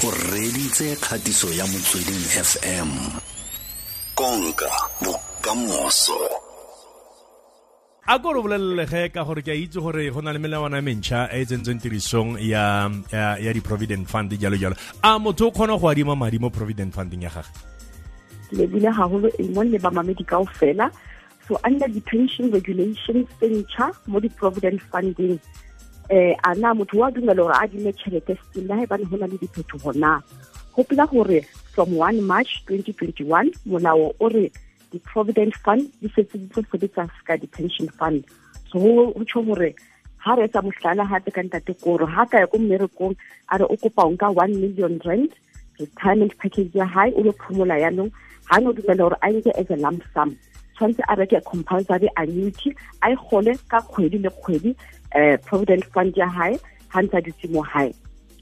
o reditse kgatiso ya motsweding fm konka bokamoso. A ko re bolelelege ka gore ke a itse gore go na le melawana mentšha e e tsentseng tirisong ya, ya, ya di-provident fund jalo jalo a motho o kgona go adima madi mo provident funding ya gage? Ke lebile gagolo mo le bamamedi kao fela so under di-pension regulations tse ntšha mo di-provident funding eh a na motho wa dumela gore a dime tšhelete la ebane go na le diphetogo na? Gopola gore from 1 march 2021 molao o re di-provident fund di setse di tlo sebetsa ka di-pension fund. So go tsho gore ha re etsa mohlala gape ka ntate koro ha ka ya ko mmerekong a re o kopa o one million rand retirement package ya hae o lo phomola yanong. Ha no dumela gore a nke as a lump sum. Tshwanetse a reke compulsory annuity a e gole ka kgwedi le kgwedi uh, provident fund ya hae ha ntse a dutse mo hae.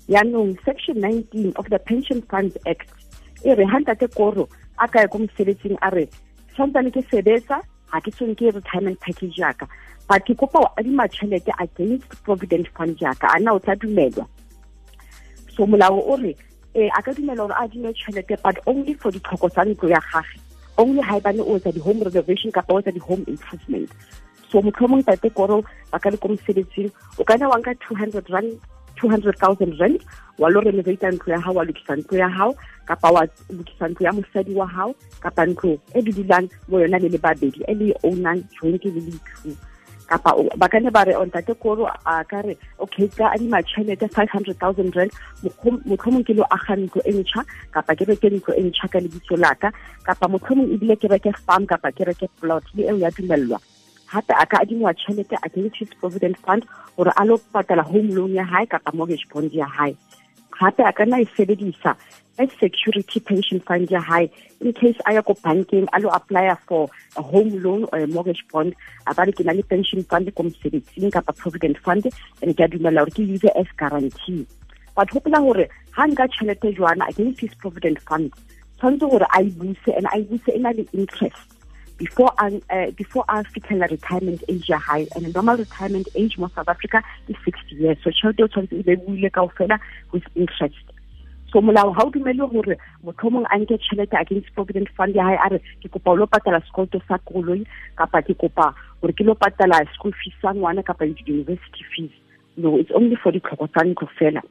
Yaanong section 19 of the pension funds act e re ha ntate koro a ka ya ko mosebetsing a re santsane ke sebetsa ga ke tsweng ke retirement package yaka but ke kopa o adima tšhelete against provident fund yaka a na o tla dumelwa? So molao o re e a ka dumela gore a adime tšhelete but only for ditlhoko tsa ntlo ya gage only ha e bane o etsa di-home reservation kapa o etsa di-home improvement so motlhomong tate koro ba ka le ko mosebetsing. O ka nna wanka two hundred rand two hundred thousand rand wa lo renovata ntlo ya hao wa lokisa ntlo ya hao kapa wa lokisa ntlo ya mosadi wa hao kapa ntlo e le dulang mo yona le le babedi e le e ownang jointly le le two. Kapa ba ka ne ba re on tate koro a ka re okay ka adima tšhelete five hundred thousand rand motlhomong ke lo aga ntlo e ntšha kapa ke reke ntlo e ntšha ka lebitso laka kapa motlhomong ebile ke reke farm kapa ke reke plot le eo ya dumelelwa hape a ka adingwa tšhelete his provident fund gore a lo patala home loan ya hae kapa mortgage bond ya hae. Gape a ka nna e sebedisa as security pension fund ya hae in case a ya ko bankeng a lo apply for a home loan or a mortgage bond. A ba re ke na le pension fund ko mosebetsing kapa provident fund and ke a dumela gore ke use as guarantee. But hopola gore ha nka tšhelete jwana his provident fund tshwanetse gore a e buse and a e buse e na le interest before uh, before I fitlhela retirement age ya high and normal retirement age mo South Africa is 60 years. So tšhelete o tshwanetse e be buile kao fela with interest. So molao ha o dumele gore motlhomong a nke tšhelete against provident fund ya hae a re ke kopa o lo patala sekoloto sa koloi kapa ke kopa gore ke lo patala school fees sa ngwana kapa university fees. No it's only for ditlhoko tsa ntlo fela.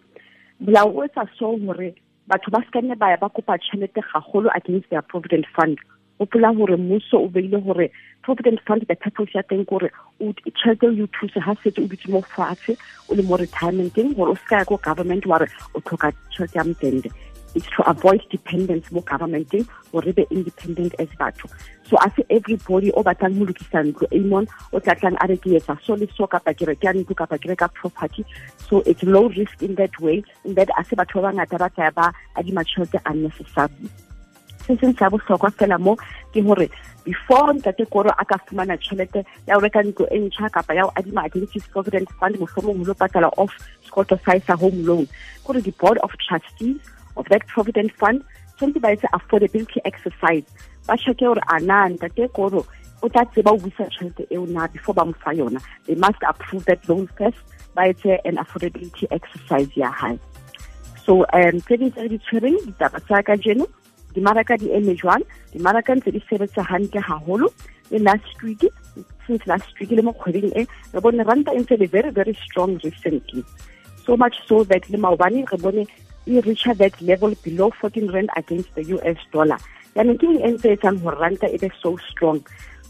Molao o etsa so gore batho ba sekanne ba ya ba kopa tšhelete gagolo against their provident fund gopola gore mmuso o beile gore provident fund the purpose ya teng kore tšhelete o thuse ha setse o dutse mo fatshe o le mo retirementeng gore o se ka ya ko government wa re o tlhoka tšhelete ya motende. It's to avoid dependence mo governmenting gore be independent as batho. So a se everybody o batlang go lokisa ntlo amon o tla tlang a re ke etsa so le so kapa ke reka ntlo kapa ke reka property. So it's low risk in that way in that a se batho ba bangata ba tla ba adima tšhelete unnecessarily se seng sa bohlokwa fela mo ke hore before ntate koro a ka fumana tšhelete ya go reka ntlo e ntšha kapa ya go adima identity provident fund mohlomong go lo patala off scoto sa sa home loan. Kore di-board of trustees of that provident fund tshwanetse ba etse affordability exercise. Ba gore a na ntate koro o tla tseba o buisa tšhelete eo na before ba mo fa yona. They must approve that loan first ba etse an affordability exercise ya hae. So um tse ding tse di tshwereng ditaba tsa ka jeno dimaraka di eme jwang dimaraka ntse di sebetsa hantle haholo. Le last week since last week le mo kgweding e re bone ranta e ntse le very very strong recently. So much so that le maobane re bone e that level below 14 rand against the us dollar. Yaanong ke eng e ntse etsang gore ranta e be so strong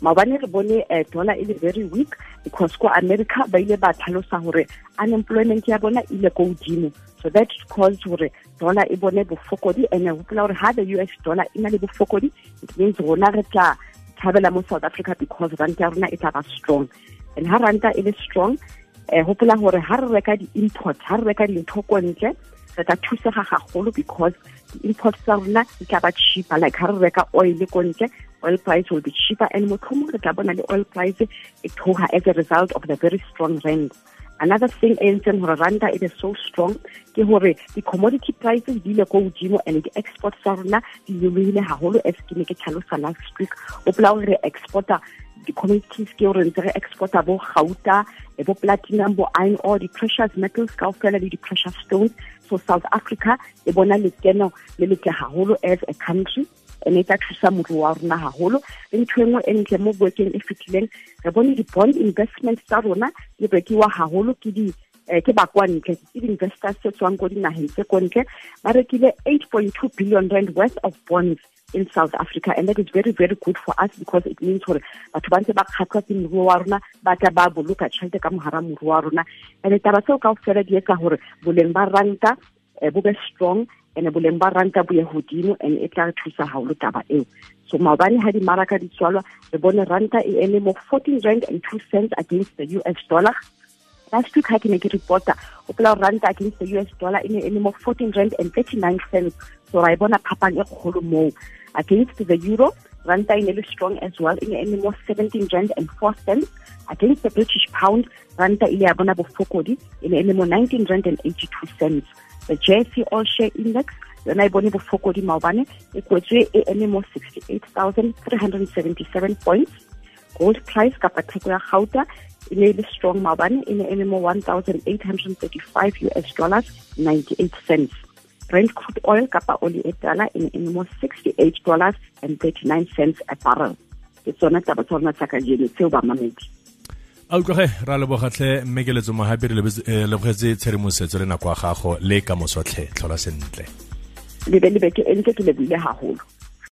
maobane re bone uh, dollar e le very weak because ko america ba ile ba tlhalosa gore unemployment ya bona ile ko godimo so that caused gore dollar e bone bofokodi and gopola gore ha the us dollar e na le bofokodi it means rona re tla thabela mo south africa because ranta ya rona e tla ba strong. And ha ranta e le strong eh gopola gore ha re reka di-import ha re reka dintho ko ntle re tla thusega gagolo because di-import tsa rona di tla ba cheaper like ha re reka oil ko ntle oil price will be cheaper. And motlhomong re tla bona le oil price e thoga as a result of the very strong rand. Another thing e entseng gore randa e be so strong ke gore di-commodity prices di ile ko godimo and di-export tsa rona di nyolohile gagolo as ke ne ke tlhalosa last week. O pola gore re exporta di-commodities ke gore ntse re exporta bo gauta e bo platinum bo iron ore di-precious metals ka ofela le di-precious stones. So south africa e bona lekeno le letle haholo as a country and e tla thusa moruo wa rona haholo. Le ntho engwe e ntle mo bokeng e fetileng re bone di-bond investments tsa rona di rekiwa haholo ke di eh, ke ba kwa ntle ke di-investors tse tswang ko dinageng tse ko ntle ba rekile eight point two billion rand worth of bonds in South Africa and that is very very good for us because it means gore batho ba ntse ba kgatlhwa ke moruo wa rona ba tla ba boloka tšhelete and taba tseo ka fela di etsa gore ranta eh, bo be strong and boleng ba ranta bo ye godimo and e tla re thusa gagolo taba eo. So maobane ga dimaraka di tswalwa re bone ranta e eme mo fourteen rand and two cents against the us dollar last week ha ke ne ke reporta o ranta against the us dollar e ne e le mo fourteen rand and thirty nine cents. So ra e bona phapang e kgolo moo. Against the euro ranta e ne strong as well e ne e le mo seventeen rand and four cents. Against the british pound ranta ile ya bona bofokodi e ne e le mo nineteen rand and eighty two cents. The JSE All Share Index yona e bone bofokodi maobane e kwetswe e eme mo sixty eight thousand three hundred and seventy seven points. Gold price kapa theko ya gauta e ne le strong maobane e ne e le mo one thousand eight hundred and thirty five us dollars ninety eight cents. Brent crude oil kapa oli e tala e ne e le mo sixty eight dollars and thirty nine cents a barrel. Ke tsona taba tsa rona tsa kajeno tseo bamamedi a utlwage ra lebogatlhe mmekeletso mogape re lebogetse tshedimosetso le nako ya gago le ka mosotlhe tlhola sentle. Lebe lebeke e ntle ke leboile haholo